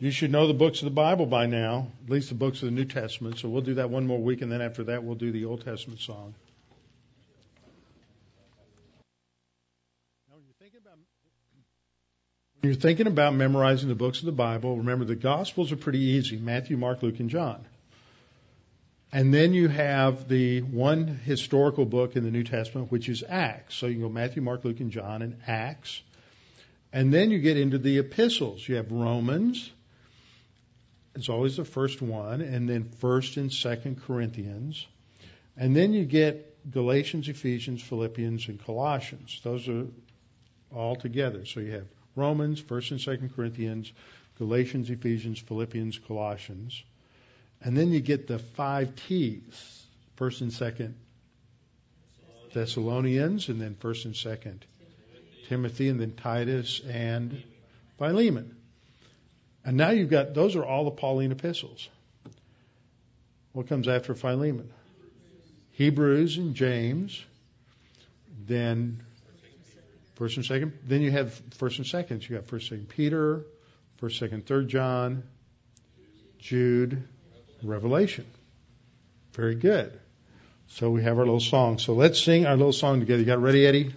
You should know the books of the Bible by now, at least the books of the New Testament. So we'll do that one more week, and then after that, we'll do the Old Testament song. When you're thinking about when you're thinking about memorizing the books of the Bible, remember the Gospels are pretty easy Matthew, Mark, Luke, and John. And then you have the one historical book in the New Testament, which is Acts. So you can go Matthew, Mark, Luke, and John, and Acts. And then you get into the epistles. You have Romans. It's always the first one, and then First and Second Corinthians, and then you get Galatians, Ephesians, Philippians, and Colossians. Those are all together. So you have Romans, First and Second Corinthians, Galatians, Ephesians, Philippians, Colossians. And then you get the five T's, first and second Thessalonians, and then first and second Timothy, and then Titus and Philemon. And now you've got, those are all the Pauline epistles. What comes after Philemon? Hebrews and James, then first and second. Then you have first and second. You have first, second Peter, first, second, third John, Jude, Revelation. Very good. So we have our little song. So let's sing our little song together. You got ready, Eddie?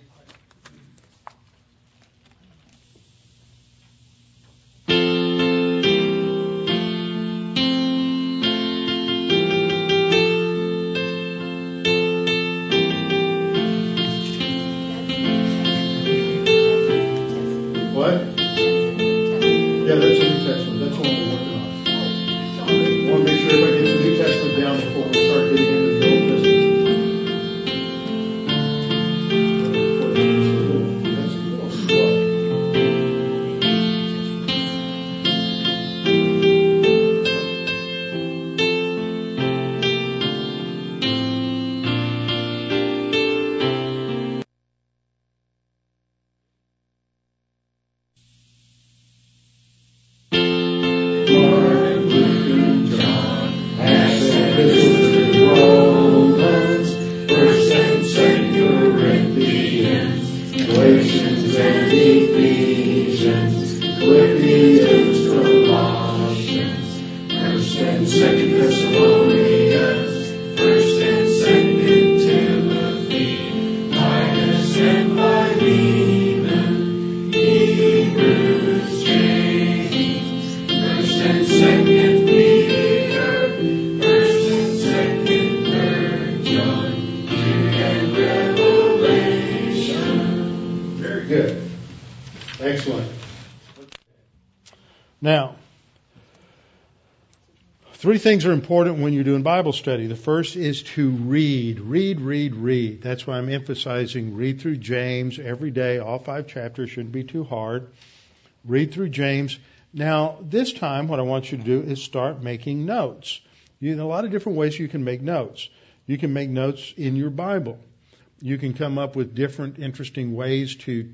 Three things are important when you're doing Bible study. The first is to read, read, read, read. That's why I'm emphasizing read through James every day. All five chapters shouldn't be too hard. Read through James. Now, this time, what I want you to do is start making notes. You know, a lot of different ways you can make notes. You can make notes in your Bible. You can come up with different interesting ways to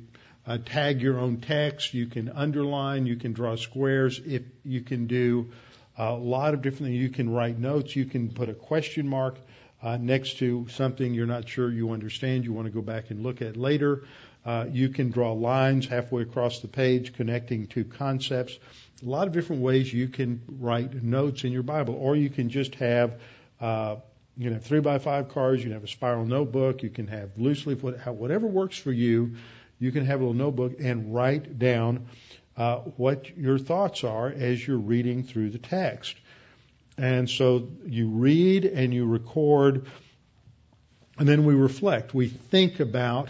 uh, tag your own text. You can underline. You can draw squares. If you can do a lot of different things. You can write notes. You can put a question mark uh, next to something you're not sure you understand. You want to go back and look at later. Uh, you can draw lines halfway across the page connecting two concepts. A lot of different ways you can write notes in your Bible, or you can just have uh, you can have three by five cards. You can have a spiral notebook. You can have loose leaf, whatever works for you. You can have a little notebook and write down uh, what your thoughts are as you're reading through the text. And so you read and you record, and then we reflect. We think about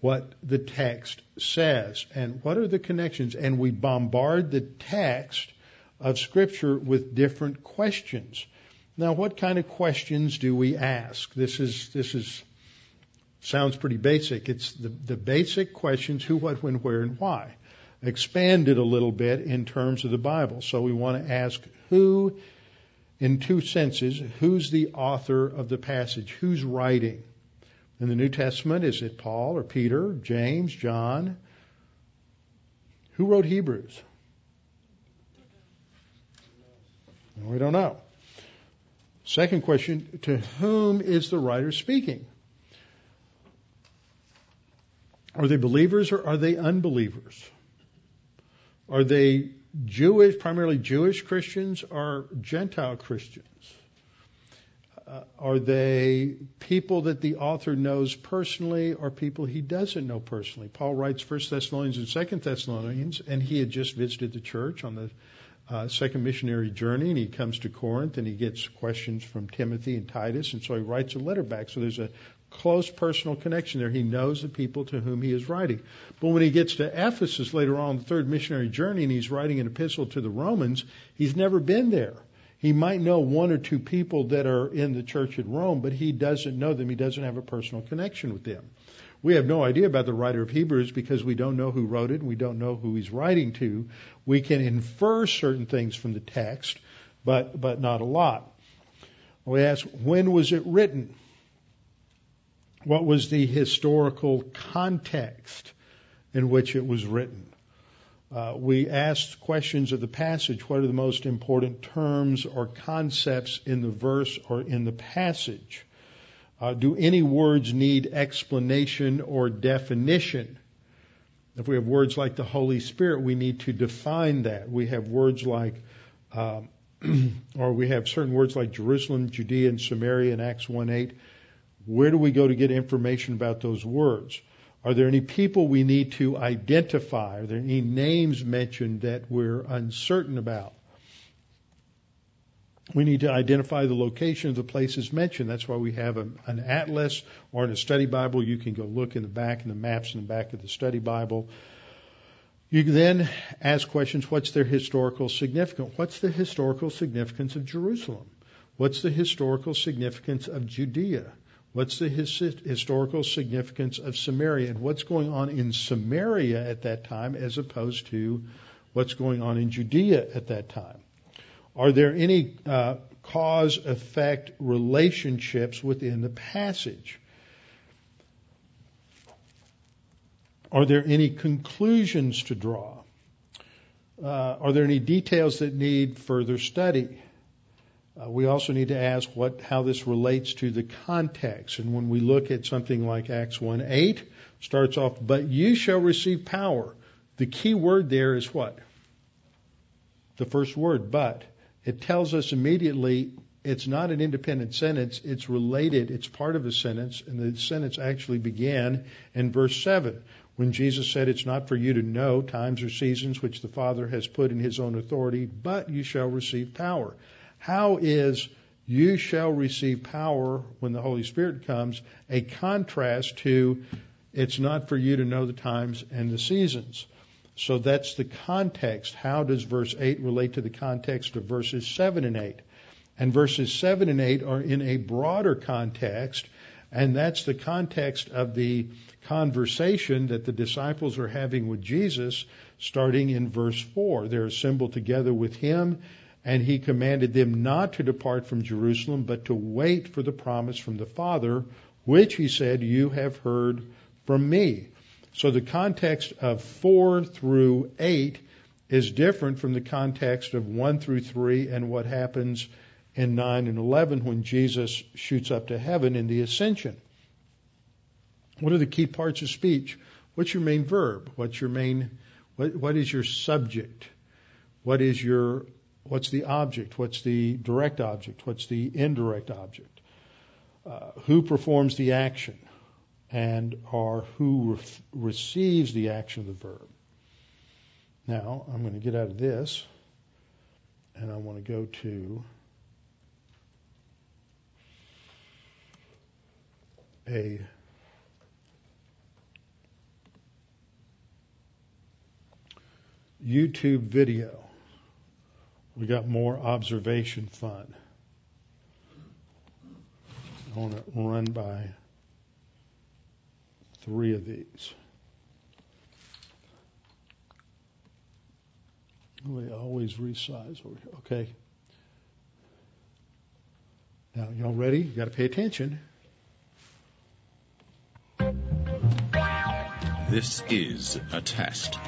what the text says and what are the connections, and we bombard the text of Scripture with different questions. Now, what kind of questions do we ask? This is this is sounds pretty basic. It's the, the basic questions: who, what, when, where, and why expanded a little bit in terms of the Bible. So we want to ask who, in two senses, who's the author of the passage? Who's writing? In the New Testament, is it Paul or Peter, James, John? Who wrote Hebrews? We don't know. Second question To whom is the writer speaking? Are they believers or are they unbelievers? Are they Jewish, primarily Jewish Christians, or Gentile Christians? Uh, are they people that the author knows personally or people he doesn't know personally? Paul writes First Thessalonians and Second Thessalonians, and he had just visited the church on the uh, second missionary journey, and he comes to Corinth and he gets questions from Timothy and Titus, and so he writes a letter back. So there's a close personal connection there. He knows the people to whom he is writing. But when he gets to Ephesus later on the third missionary journey and he's writing an epistle to the Romans, he's never been there. He might know one or two people that are in the church at Rome, but he doesn't know them. He doesn't have a personal connection with them. We have no idea about the writer of Hebrews because we don't know who wrote it and we don't know who he's writing to. We can infer certain things from the text, but, but not a lot. We ask, when was it written? What was the historical context in which it was written? Uh, we asked questions of the passage. What are the most important terms or concepts in the verse or in the passage? Uh, do any words need explanation or definition? If we have words like the Holy Spirit, we need to define that. We have words like, um, or we have certain words like Jerusalem, Judea, and Samaria in Acts 1 8. Where do we go to get information about those words? Are there any people we need to identify? Are there any names mentioned that we're uncertain about? We need to identify the location of the places mentioned. That's why we have a, an atlas or in a study Bible. You can go look in the back in the maps in the back of the study Bible. You can then ask questions what's their historical significance? What's the historical significance of Jerusalem? What's the historical significance of Judea? What's the his, historical significance of Samaria and what's going on in Samaria at that time as opposed to what's going on in Judea at that time? Are there any uh, cause effect relationships within the passage? Are there any conclusions to draw? Uh, are there any details that need further study? Uh, we also need to ask what, how this relates to the context. And when we look at something like Acts 1 8, starts off, but you shall receive power. The key word there is what? The first word, but. It tells us immediately it's not an independent sentence, it's related, it's part of a sentence, and the sentence actually began in verse 7 when Jesus said, It's not for you to know times or seasons which the Father has put in his own authority, but you shall receive power. How is you shall receive power when the Holy Spirit comes a contrast to it's not for you to know the times and the seasons? So that's the context. How does verse 8 relate to the context of verses 7 and 8? And verses 7 and 8 are in a broader context, and that's the context of the conversation that the disciples are having with Jesus, starting in verse 4. They're assembled together with him and he commanded them not to depart from Jerusalem, but to wait for the promise from the Father, which he said, You have heard from me. So the context of 4 through 8 is different from the context of 1 through 3 and what happens in 9 and 11 when Jesus shoots up to heaven in the ascension. What are the key parts of speech? What's your main verb? What's your main, what, what is your subject? What is your What's the object? What's the direct object? What's the indirect object? Uh, who performs the action? And or who re- receives the action of the verb? Now, I'm going to get out of this and I want to go to a YouTube video we got more observation fun. I want to run by three of these. They always resize over here. Okay. Now, y'all ready? You got to pay attention. This is a test.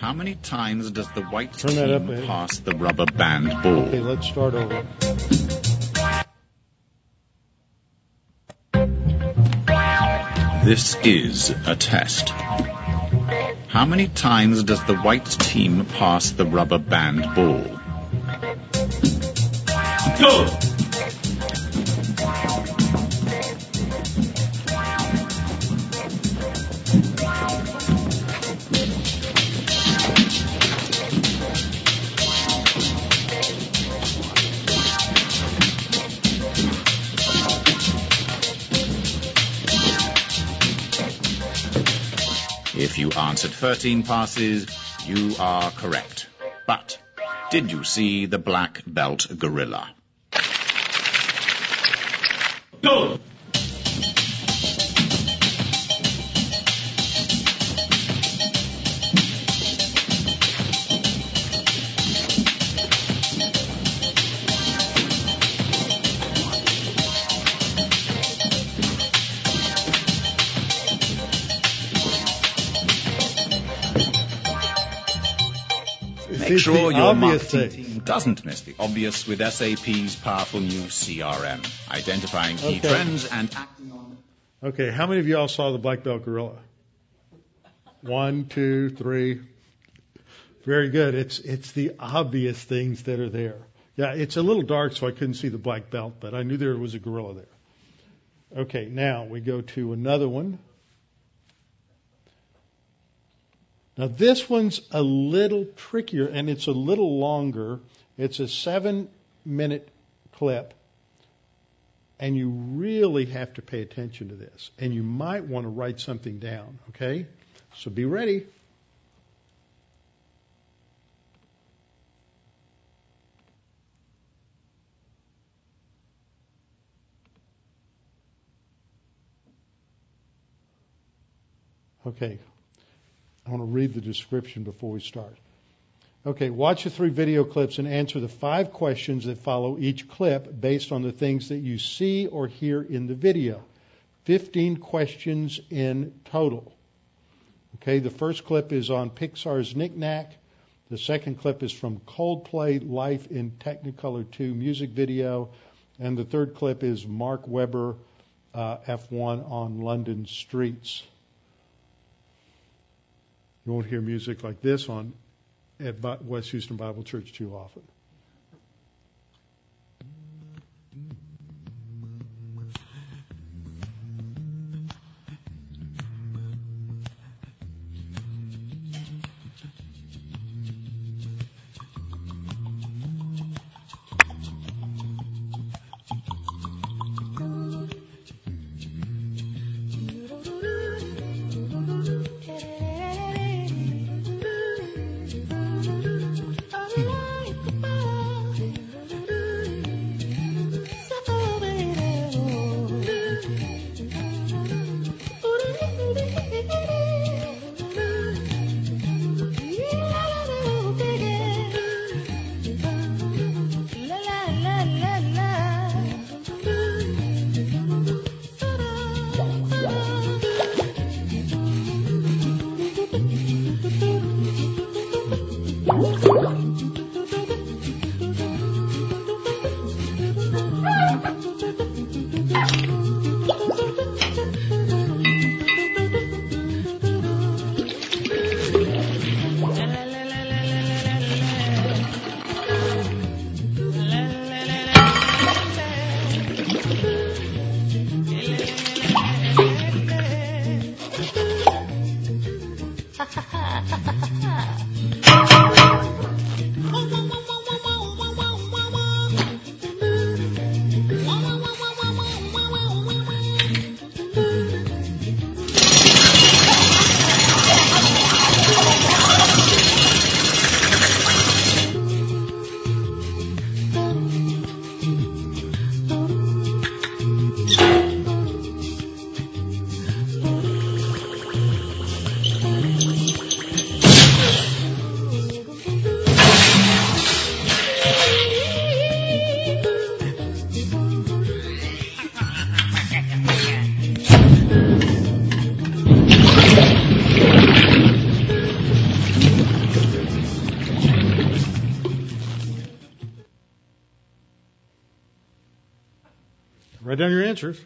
How many times does the white Turn team that up, pass the rubber band ball? Okay, let's start over. This is a test. How many times does the white team pass the rubber band ball? Go! Answered 13 passes, you are correct. But did you see the black belt gorilla? Make sure the your marketing thing. team doesn't miss the obvious with SAP's powerful new CRM, identifying key Okay. trends and acting on them. Okay, how many of y'all saw the black belt gorilla? One, two, three. Very good. It's it's the obvious things that are there. Yeah, it's a little dark, so I couldn't see the black belt, but I knew there was a gorilla there. Okay, now we go to another one. Now this one's a little trickier and it's a little longer. It's a seven minute clip and you really have to pay attention to this. And you might want to write something down, okay? So be ready. Okay. I want to read the description before we start. Okay, watch the three video clips and answer the five questions that follow each clip based on the things that you see or hear in the video. 15 questions in total. Okay, the first clip is on Pixar's Knick Knack. The second clip is from Coldplay Life in Technicolor 2 music video. And the third clip is Mark Webber uh, F1 on London streets. You won't hear music like this on at West Houston Bible Church too often. answers.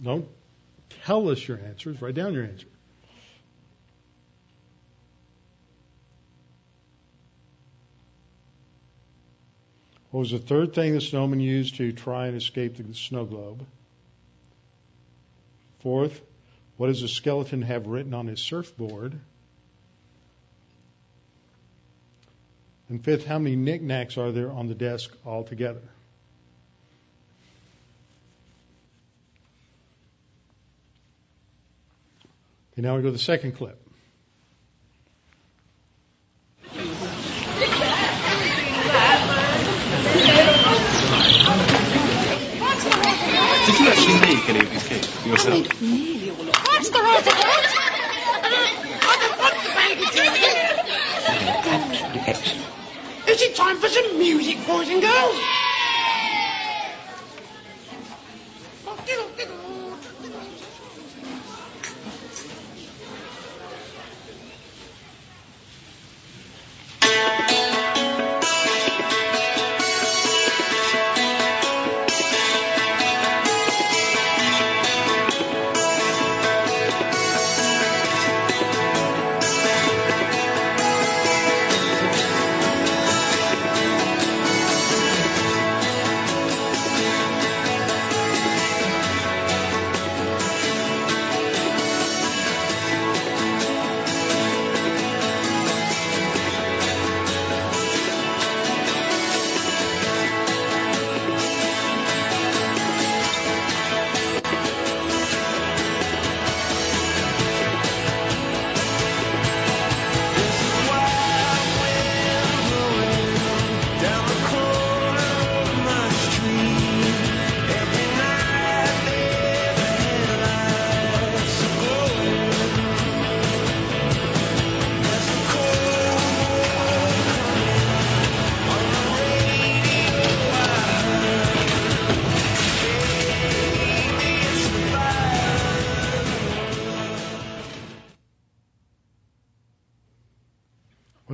Don't tell us your answers. Write down your answer. What was the third thing the snowman used to try and escape the snow globe? Fourth, what does the skeleton have written on his surfboard? And fifth, how many knickknacks are there on the desk altogether? Okay, now we go to the second clip. Did you actually make any of these cakes yourself? What's the matter, Dad? I don't want the Absolutely excellent. Is it time for some music, boys and girls?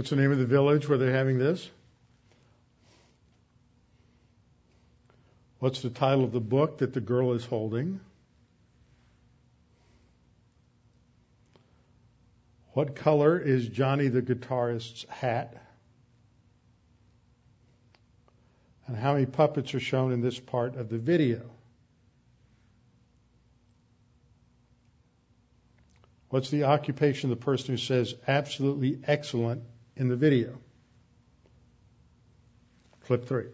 What's the name of the village where they're having this? What's the title of the book that the girl is holding? What color is Johnny the guitarist's hat? And how many puppets are shown in this part of the video? What's the occupation of the person who says absolutely excellent in the video? Clip three.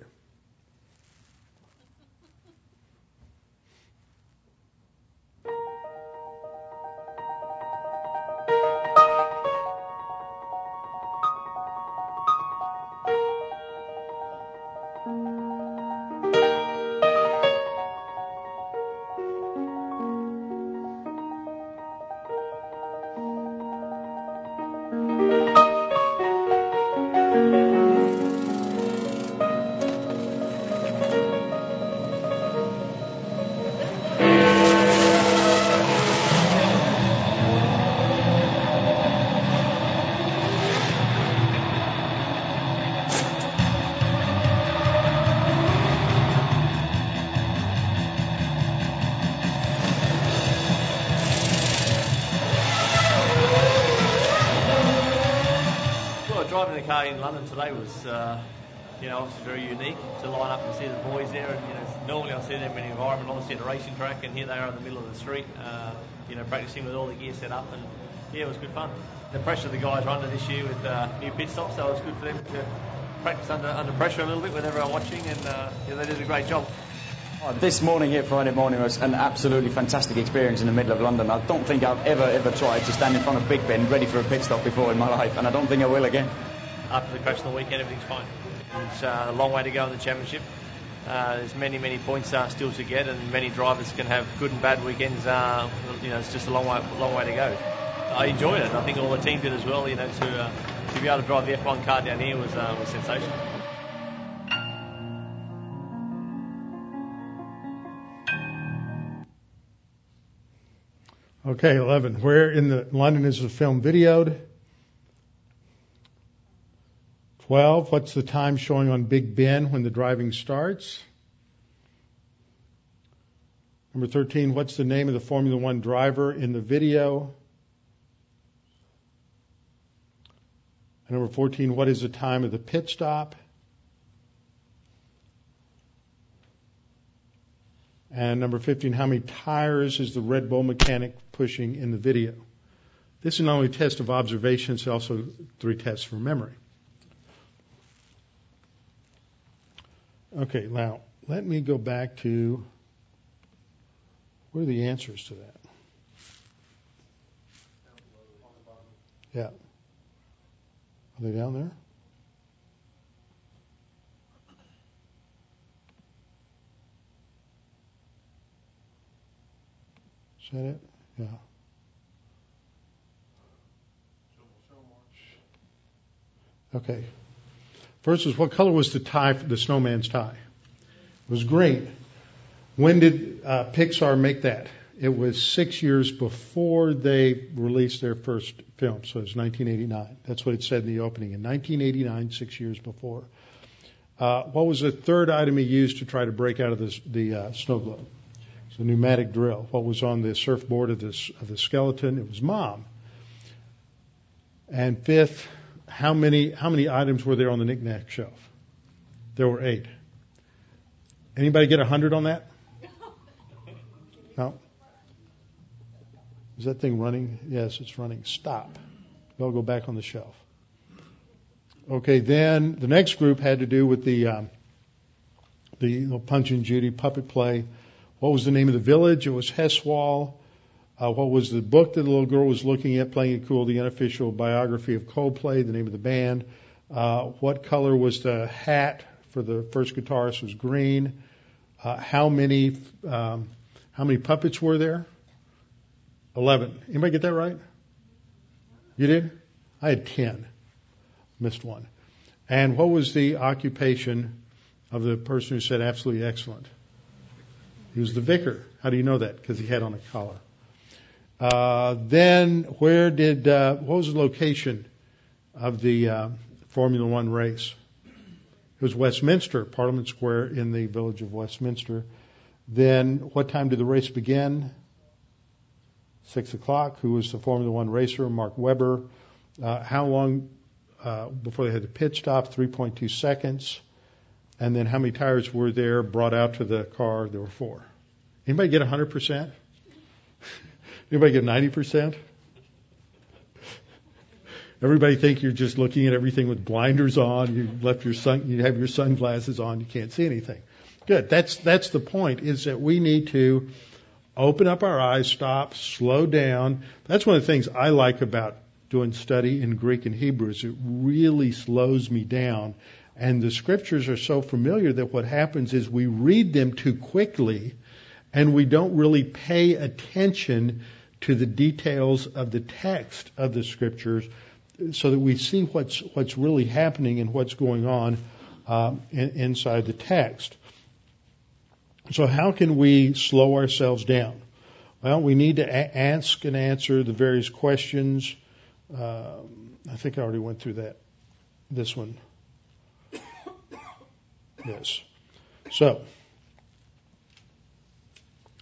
London today was, uh, you know, obviously very unique to line up and see the boys there. And you know, normally I see them in an environment, obviously at a racing track, and here they are in the middle of the street, uh, you know, practicing with all the gear set up, and yeah, it was good fun. The pressure the guys are under this year with uh, new pit stops, so it was good for them to practice under under pressure a little bit with everyone watching, and uh, yeah, they did a great job. Oh, This morning here, Friday morning, was an absolutely fantastic experience in the middle of London. I don't think I've ever, ever tried to stand in front of Big Ben ready for a pit stop before in my life, and I don't think I will again. After the crash on the weekend, everything's fine. It's uh, a long way to go in the championship. Uh, there's many, many points uh, still to get, and many drivers can have good and bad weekends. Uh, you know, it's just a long way, long way to go. I enjoyed it. I think all the team did as well. You know, to uh, to be able to drive the F1 car down here was uh, was sensational. Okay, 11. Where in the London is the film videoed? 12. What's the time showing on Big Ben when the driving starts? Number 13. What's the name of the Formula One driver in the video? And number 14. What is the time of the pit stop? And number 15, how many tires is the Red Bull mechanic pushing in the video? This is not only a test of observation, it's also three tests for memory. Okay, now let me go back to where are the answers to that? Yeah. Are they down there? Is that it? Yeah. Okay. First is what color was the tie, the snowman's tie? It was green. When did uh, Pixar make that? It was six years before they released their first film, so it was 1989. That's what it said in the opening. In 1989, six years before. Uh, what was the third item he used to try to break out of this, the uh, snow globe? It's a pneumatic drill. What was on the surfboard of, this, of the skeleton? It was mom. And fifth, how many how many items were there on the knickknack shelf? There were eight. Anybody get a hundred on that? No. Is that thing running? Yes, it's running. Stop. They'll go back on the shelf. Okay, then the next group had to do with the um, the Punch and Judy puppet play. What was the name of the village? It was Heswall. Uh, what was the book that the little girl was looking at, playing it cool? The unofficial biography of Coldplay, the name of the band. Uh, what color was the hat for the first guitarist? Was green. Uh, how many um, how many puppets were there? Eleven. Anybody get that right? You did? I had ten. Missed one. And what was the occupation of the person who said absolutely excellent? He was the vicar. How do you know that? Because he had on a collar. Uh, then, where did uh, what was the location of the uh, Formula One race? It was Westminster, Parliament Square, in the village of Westminster. Then, what time did the race begin? Six o'clock. Who was the Formula One racer? Mark Webber. Uh, how long uh, before they had the pit stop? 3.2 seconds. And then, how many tires were there brought out to the car? There were four. Anybody get 100 percent? Anybody get 90%? Everybody think you're just looking at everything with blinders on. You left your sun, you have your sunglasses on. You can't see anything. Good. That's that's the point. Is that we need to open up our eyes, stop, slow down. That's one of the things I like about doing study in Greek and Hebrew. Is it really slows me down, and the scriptures are so familiar that what happens is we read them too quickly, and we don't really pay attention to the details of the text of the scriptures so that we see what's what's really happening and what's going on uh, in, inside the text. So how can we slow ourselves down? Well, we need to a- ask and answer the various questions. Uh, I think I already went through that. This one. Yes. So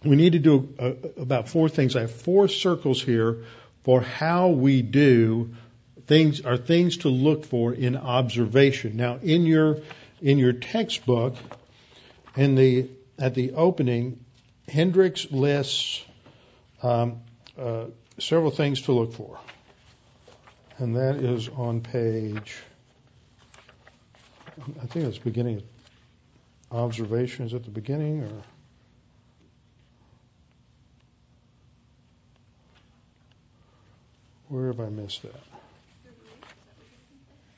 we need to do uh, about four things. I have four circles here for how we do things are things to look for in observation. Now, in your in your textbook, in the at the opening, Hendricks lists um, uh, several things to look for, and that is on page. I think it's beginning. Observation is at the beginning, or Where have I missed that?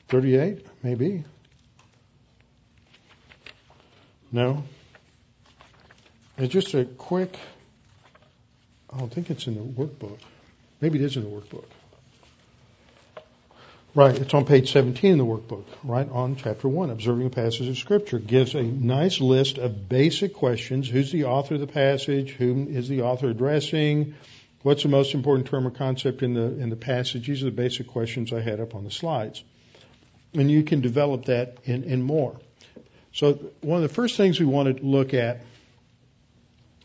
38, maybe. No? It's just a quick, I don't think it's in the workbook. Maybe it is in the workbook. Right, it's on page 17 in the workbook, right on chapter 1. Observing a passage of Scripture gives a nice list of basic questions. Who's the author of the passage? Whom is the author addressing? What's the most important term or concept in the in the passage? These are the basic questions I had up on the slides, and you can develop that in, in more. So one of the first things we want to look at,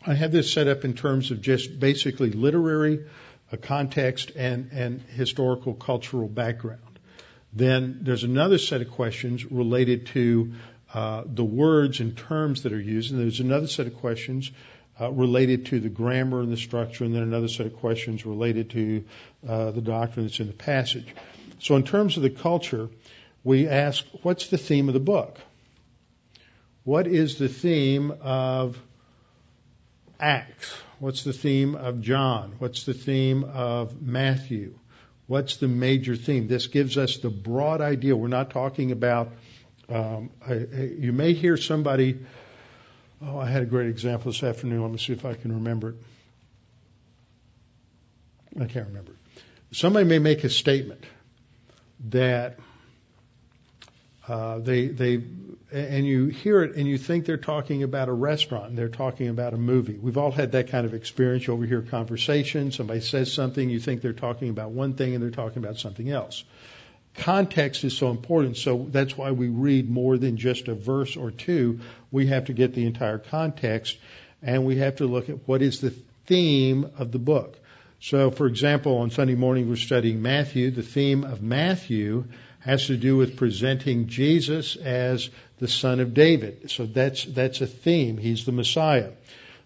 I have this set up in terms of just basically literary a context and and historical cultural background. Then there's another set of questions related to uh, the words and terms that are used, and there's another set of questions uh, related to the grammar and the structure, and then another set of questions related to uh, the doctrine that's in the passage. So, in terms of the culture, we ask, what's the theme of the book? What is the theme of Acts? What's the theme of John? What's the theme of Matthew? What's the major theme? This gives us the broad idea. We're not talking about, um, a, a, you may hear somebody, oh, I had a great example this afternoon. Let me see if I can remember it. I can't remember it. Somebody may make a statement that uh, they they and you hear it and you think they're talking about a restaurant and they're talking about a movie. We've all had that kind of experience. You overhear conversation, somebody says something, you think they're talking about one thing and they're talking about something else. Context is so important, so that's why we read more than just a verse or two. We have to get the entire context and we have to look at what is the theme of the book. So, for example, on Sunday morning we're studying Matthew. The theme of Matthew has to do with presenting Jesus as the son of David. So that's, that's a theme. He's the Messiah.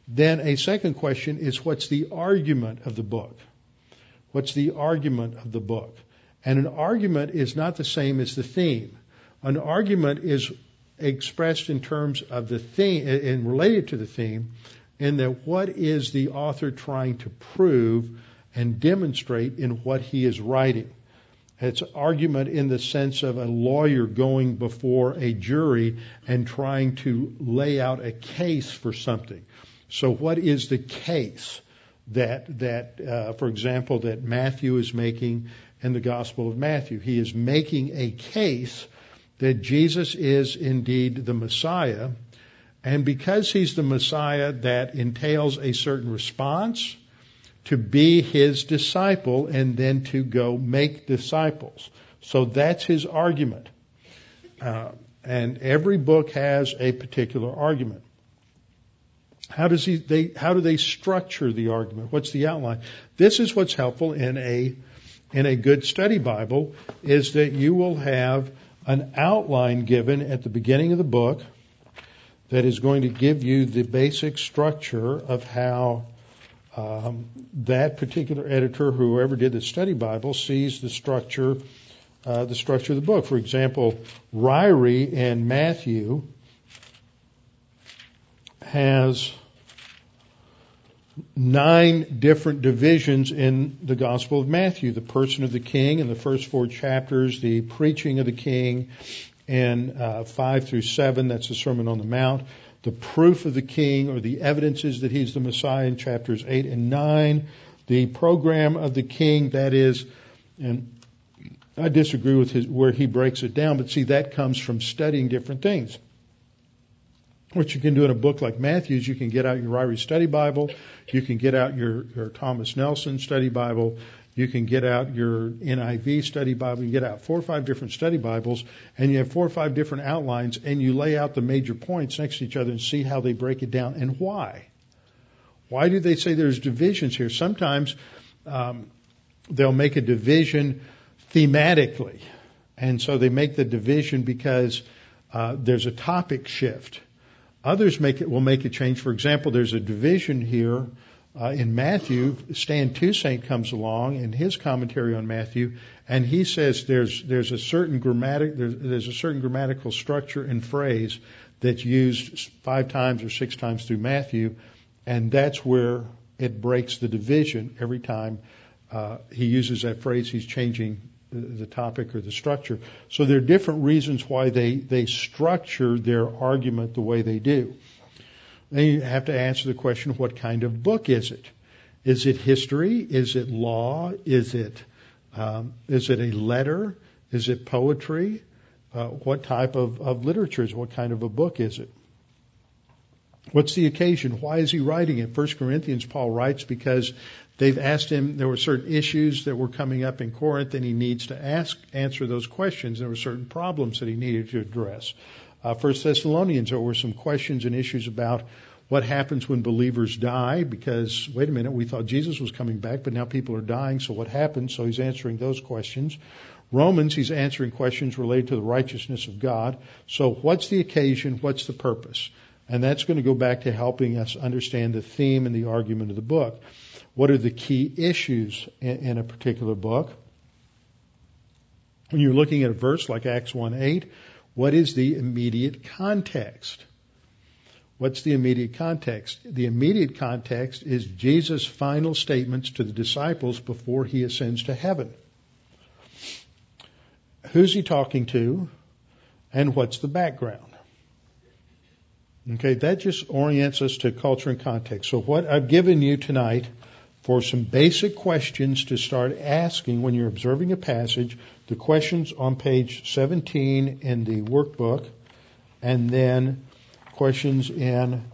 Then a second question is what's the argument of the book? What's the argument of the book? And an argument is not the same as the theme. An argument is expressed in terms of the theme and related to the theme in that what is the author trying to prove and demonstrate in what he is writing. It's argument in the sense of a lawyer going before a jury and trying to lay out a case for something. So, what is the case that that, uh, for example, that Matthew is making in the Gospel of Matthew? He is making a case that Jesus is indeed the Messiah, and because he's the Messiah, that entails a certain response to be his disciple and then to go make disciples. So that's his argument. Uh, and every book has a particular argument. How does he, they, how do they structure the argument? What's the outline? This is what's helpful in a, in a good study Bible is that you will have an outline given at the beginning of the book that is going to give you the basic structure of how um, that particular editor, whoever did the study Bible, sees the structure, uh, the structure of the book. For example, Ryrie in Matthew has nine different divisions in the Gospel of Matthew. The person of the king in the first four chapters, the preaching of the king in uh, five through seven, that's the Sermon on the Mount the proof of the king or the evidences that he's the Messiah in chapters 8 and 9, the program of the king, that is, and I disagree with his, where he breaks it down, but see, that comes from studying different things. What you can do in a book like Matthew's, you can get out your Ryrie Study Bible, you can get out your, your Thomas Nelson Study Bible, you can get out your NIV study Bible, you get out four or five different study Bibles, and you have four or five different outlines, and you lay out the major points next to each other and see how they break it down and why. Why do they say there's divisions here? Sometimes um, they'll make a division thematically, and so they make the division because uh, there's a topic shift. Others make it will make a change. For example, there's a division here uh, in Matthew, Stan Toussaint comes along in his commentary on Matthew, and he says there's there's a certain grammatic there's, there's a certain grammatical structure and phrase that's used five times or six times through Matthew, and that's where it breaks the division every time uh, he uses that phrase. He's changing the topic or the structure. So there are different reasons why they they structure their argument the way they do. Then you have to answer the question, what kind of book is it? Is it history? Is it law? Is it um, is it a letter? Is it poetry? Uh, what type of, of literature is? What kind of a book is it? What's the occasion? Why is he writing it? First Corinthians, Paul writes because they've asked him. There were certain issues that were coming up in Corinth, and he needs to ask answer those questions. There were certain problems that he needed to address. Uh, First Thessalonians, there were some questions and issues about what happens when believers die because wait a minute we thought jesus was coming back but now people are dying so what happens so he's answering those questions romans he's answering questions related to the righteousness of god so what's the occasion what's the purpose And that's going to go back to helping us understand the theme and the argument of the book. What are the key issues in, in a particular book? When you're looking at a verse like Acts 1 8, what is the immediate context? What's the immediate context? The immediate context is Jesus' final statements to the disciples before he ascends to heaven. Who's he talking to? And what's the background? Okay, that just orients us to culture and context. So what I've given you tonight for some basic questions to start asking when you're observing a passage, the questions on page 17 in the workbook, and then questions in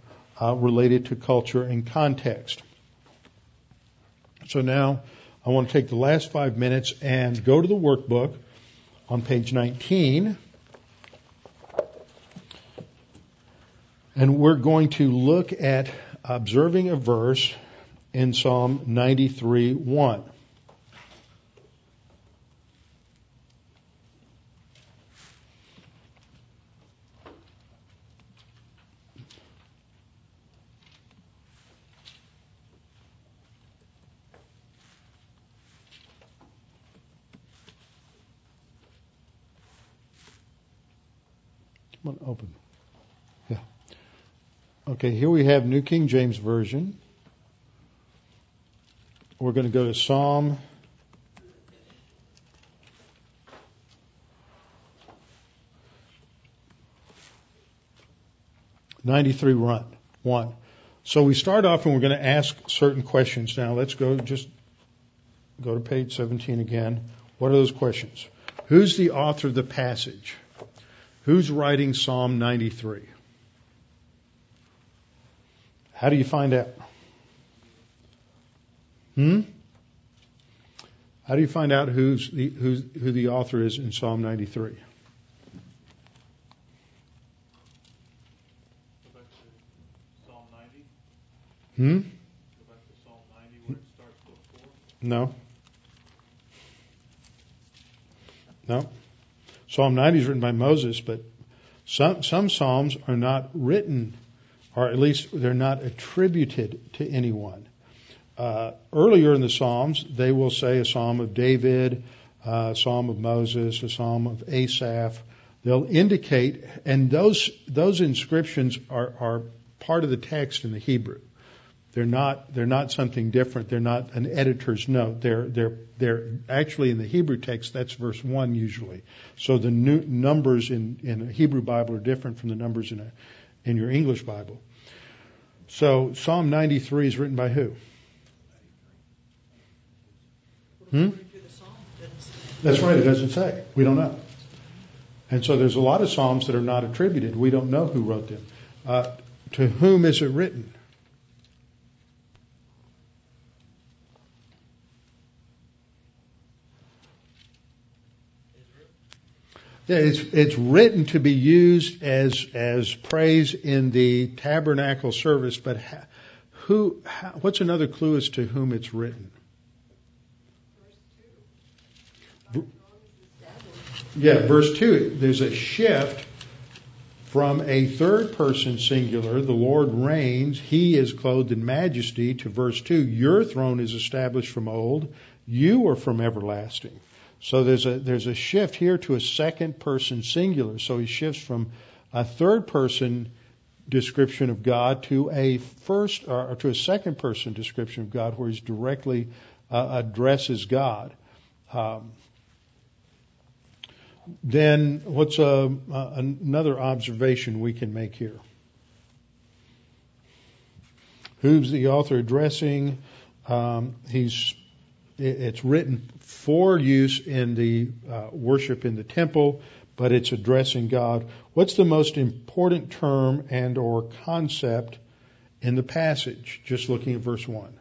uh, related to culture and context. So now I want to take the last five minutes and go to the workbook on page 19. And we're going to look at observing a verse in Psalm 93 1. Come on, open. Okay, here we have New King James Version. We're going to go to Psalm ninety-three. Run one. So we start off and we're going to ask certain questions. Now let's go just go to page seventeen again. What are those questions? Who's the author of the passage? Who's writing Psalm 93? How do you find out? Hmm? How do you find out who's the, who's, who the author is in Psalm 93? Hmm? No. No. Psalm 90 is written by Moses, but some, some Psalms are not written, or at least they're not attributed to anyone. Uh, earlier in the Psalms, they will say a Psalm of David, a Psalm of Moses, a Psalm of Asaph. They'll indicate, and those those inscriptions are, are part of the text in the Hebrew. They're not they're not something different. They're not an editor's note. They're they're they're actually in the Hebrew text. That's verse one usually. So the new numbers in in a Hebrew Bible are different from the numbers in a in your English Bible. So Psalm 93 is written by who? Hmm? That's right. It doesn't say. We don't know. And so there's a lot of psalms that are not attributed. We don't know who wrote them. Uh, to whom is it written? It's, it's written to be used as as praise in the tabernacle service, but who? What's another clue as to whom it's written? Yeah, verse two. There's a shift from a third person singular, the Lord reigns, he is clothed in majesty, to verse 2, your throne is established from old, you are from everlasting. So there's a there's a shift here to a second person singular. So he shifts from a third person description of God to a first or to a second person description of God, where he directly uh, addresses God. Um, then what's a, uh, another observation we can make here? Who's the author addressing? Um, he's it's written for use in the uh, worship in the temple, but it's addressing God. What's the most important term and or concept in the passage? Just looking at verse one.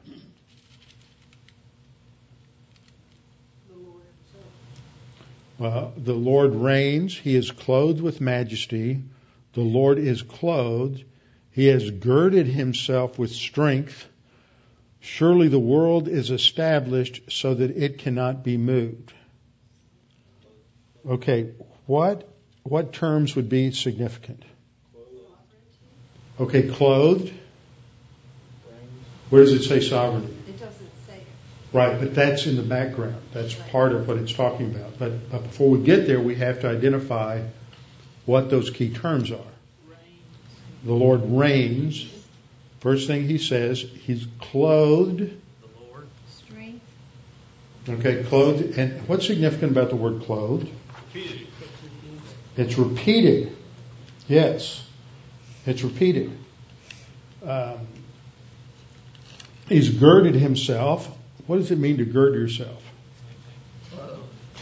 Well, the Lord reigns. He is clothed with majesty. The Lord is clothed. He has girded himself with strength. Surely the world is established so that it cannot be moved. Okay, what what terms would be significant? Okay, clothed. Where does it say sovereignty? It doesn't say. Right, but that's in the background. That's part of what it's talking about. But, but before we get there, we have to identify what those key terms are. The Lord reigns. First thing he says, he's clothed. Strength. Okay, clothed. And what's significant about the word clothed? It's repeated. Yes, it's repeated. Um, he's girded himself. What does it mean to gird yourself?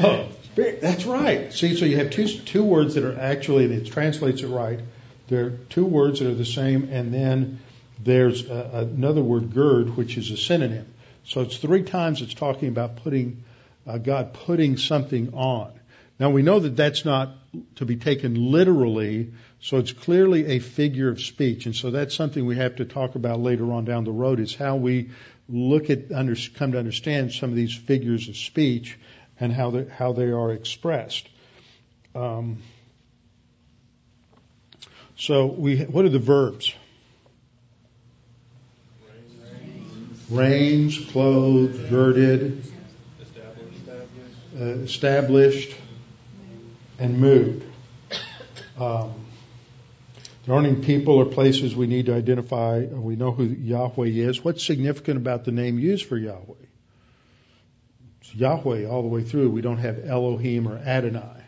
Oh, that's right. See, so you have two two words that are actually, and it translates it right. There are two words that are the same, and then there's a, another word, gird, which is a synonym. So it's three times it's talking about putting uh, God putting something on. Now we know that that's not to be taken literally, so it's clearly a figure of speech, and so that's something we have to talk about later on down the road. Is how we look at under, come to understand some of these figures of speech and how they, how they are expressed. Um, so we, what are the verbs? Reigns, clothed, girded, uh, established, and moved. Um, there aren't any people or places we need to identify. We know who Yahweh is. What's significant about the name used for Yahweh? It's Yahweh all the way through. We don't have Elohim or Adonai.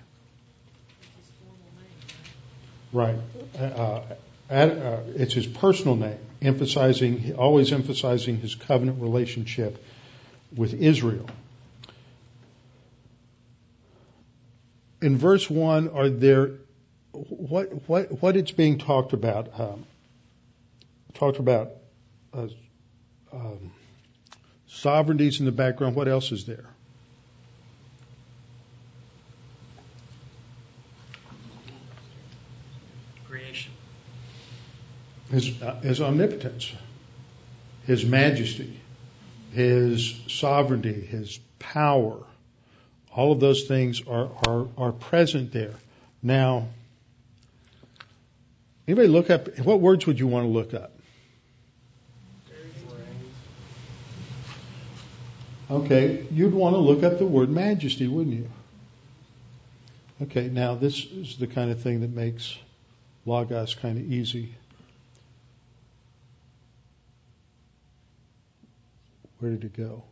Right. Uh, Ad, uh, it's his personal name, emphasizing, always emphasizing his covenant relationship with Israel. In verse one, are there what what what it's being talked about? Um, talked about uh, um, sovereignties in the background. What else is there? His, his omnipotence, his majesty, his sovereignty, his power. All of those things are, are, are present there. Now, anybody look up, what words would you want to look up? Okay, you'd want to look up the word majesty, wouldn't you? Okay, now this is the kind of thing that makes Logos kind of easy. Where did it go?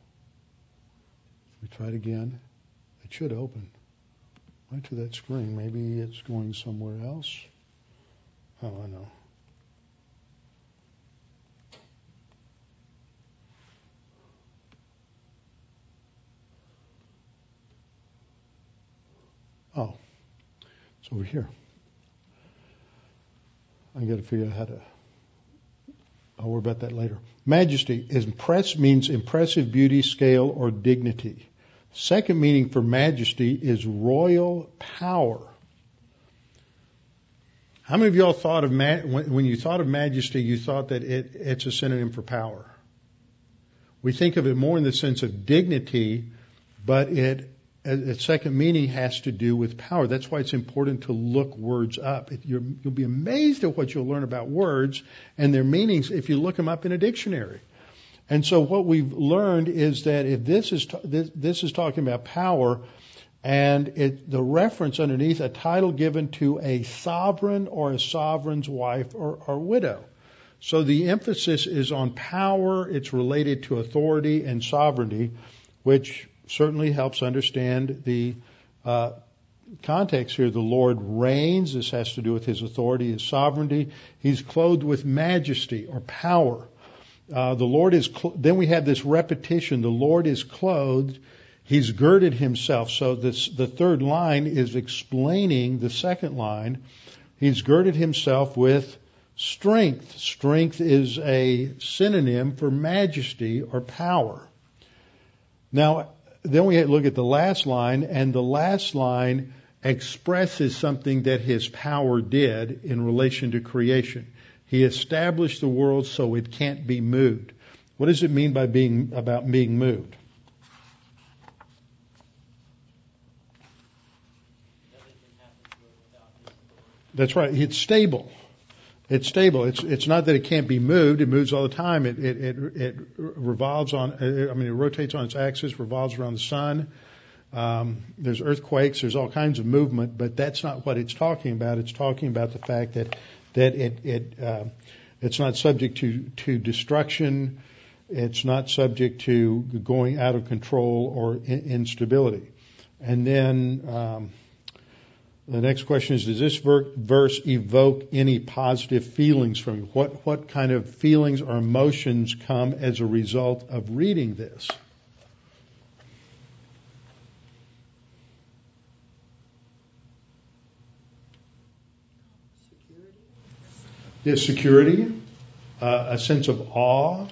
We it again. It should open. Right to that screen. Maybe it's going somewhere else. Oh, I know. Oh, it's over here. I got to figure out how to. I'll worry about that later. Majesty impress means impressive beauty, scale, or dignity. Second meaning for majesty is royal power. How many of y'all thought of ma- when, you thought of majesty, you thought that it, it's a synonym for power? We think of it more in the sense of dignity, but it its second meaning has to do with power. That's why it's important to look words up. It, you'll be amazed at what you'll learn about words and their meanings if you look them up in a dictionary. And so what we've learned is that if this is this, this is talking about power, and it, the reference underneath a title given to a sovereign or a sovereign's wife or, or widow. So the emphasis is on power. It's related to authority and sovereignty, which certainly helps understand the uh, context here. The Lord reigns. This has to do with his authority, his sovereignty. He's clothed with majesty or power. Uh, the Lord is, cl- then we have this repetition. The Lord is clothed. He's girded himself. So this, the third line is explaining the second line. He's girded himself with strength. Strength is a synonym for majesty or power. Now, then we look at the last line, and the last line expresses something that his power did in relation to creation. He established the world so it can't be moved. What does it mean by being about being moved? That's right. It's stable. It's stable. It's it's not that it can't be moved. It moves all the time. It it it, it revolves on. I mean, it rotates on its axis, revolves around the sun. Um, there's earthquakes. There's all kinds of movement, but that's not what it's talking about. It's talking about the fact that that it it uh, it's not subject to to destruction. It's not subject to going out of control or in, instability. And then. Um, the next question is, does this verse evoke any positive feelings from you? What, what kind of feelings or emotions come as a result of reading this? Security. security, uh, a sense of awe,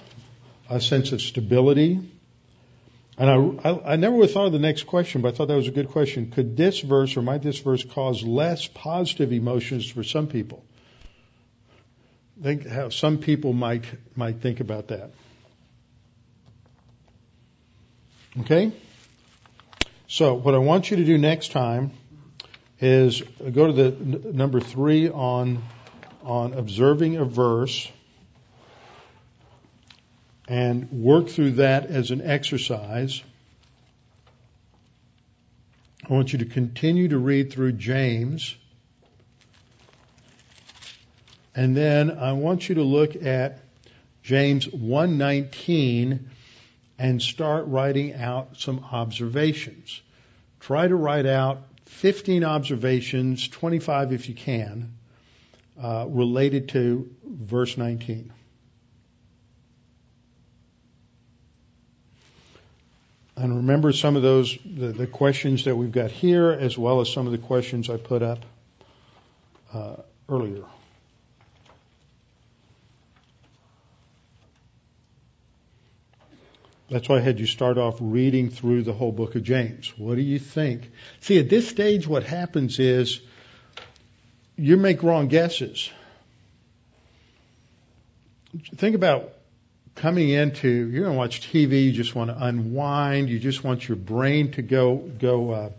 a sense of stability, and I, I, I never would have thought of the next question, but I thought that was a good question. Could this verse or might this verse cause less positive emotions for some people? Think how some people might might think about that. Okay? So what I want you to do next time is go to the n- number three on on observing a verse and work through that as an exercise. I want you to continue to read through James. And then I want you to look at James 119 and start writing out some observations. Try to write out 15 observations, 25 if you can, uh, related to verse 19. And remember some of those, the, the, questions that we've got here, as well as some of the questions I put up uh, earlier. That's why I had you start off reading through the whole book of James. What do you think? See, at this stage, what happens is you make wrong guesses. Think about coming into you're going to watch TV, you just want to unwind, you just want your brain to go go uh,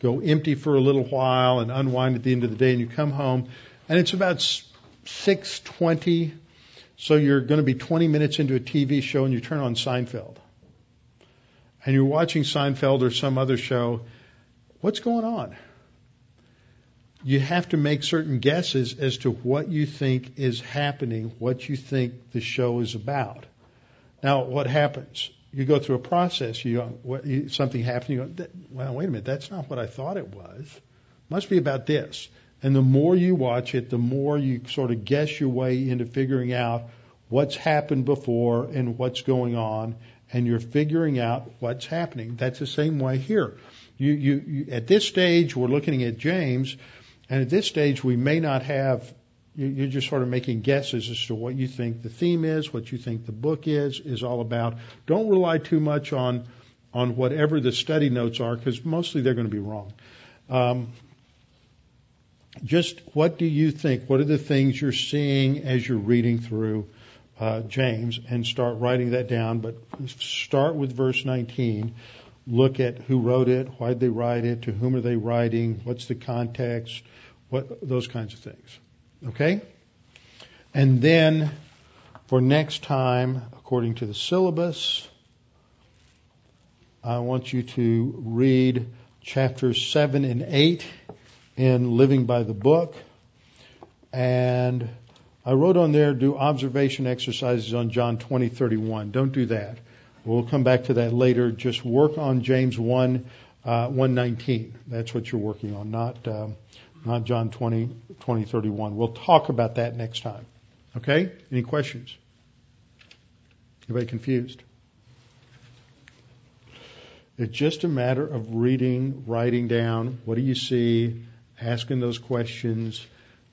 go empty for a little while and unwind at the end of the day, and you come home, and it's about six twenty, so you're going to be 20 minutes into a TV show, and you turn on Seinfeld, and you're watching Seinfeld or some other show. What's going on? you have to make certain guesses as to what you think is happening, what you think the show is about. Now, what happens? You go through a process. You, what, you something happens. You go, well, wait a minute. That's not what I thought it was. Must be about this. And the more you watch it, the more you sort of guess your way into figuring out what's happened before and what's going on, and you're figuring out what's happening. That's the same way here. You, you, you, at this stage, we're looking at James, and at this stage, we may not have you're just sort of making guesses as to what you think the theme is, what you think the book is, is all about. Don't rely too much on on whatever the study notes are, because mostly they're going to be wrong. Um, just what do you think? What are the things you're seeing as you're reading through uh, James, and start writing that down. But start with verse 19. Look at who wrote it, why did they write it, to whom are they writing, what's the context, what those kinds of things. Okay? And then for next time, according to the syllabus, I want you to read chapters 7 and 8 in Living by the Book. And I wrote on there, do observation exercises on John 20, 31. Don't do that. We'll come back to that later. Just work on James 1, uh, 119. That's what you're working on, not, um, not John 20, 20, 31. We'll talk about that next time. Okay? Any questions? Anybody confused? It's just a matter of reading, writing down, what do you see, asking those questions,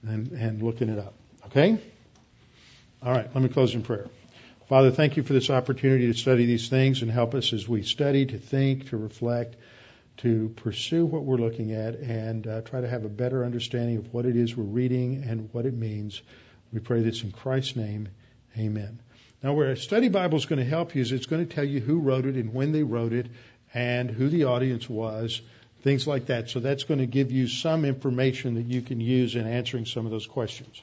and, and looking it up. Okay? All right, let me close in prayer. Father, thank you for this opportunity to study these things and help us as we study to think, to reflect, to pursue what we're looking at and uh, try to have a better understanding of what it is we're reading and what it means. We pray this in Christ's name. Amen. Now, where a study Bible is going to help you is it's going to tell you who wrote it and when they wrote it and who the audience was, things like that. So that's going to give you some information that you can use in answering some of those questions.